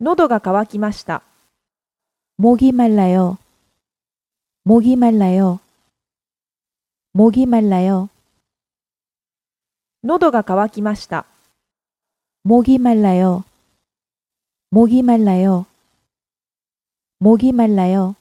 喉が渇きました。목이말라 요. 목이말라 요. 목이말라 요. 喉が渇きました。목이말라 요. 목이말라 요. 목이말라 요.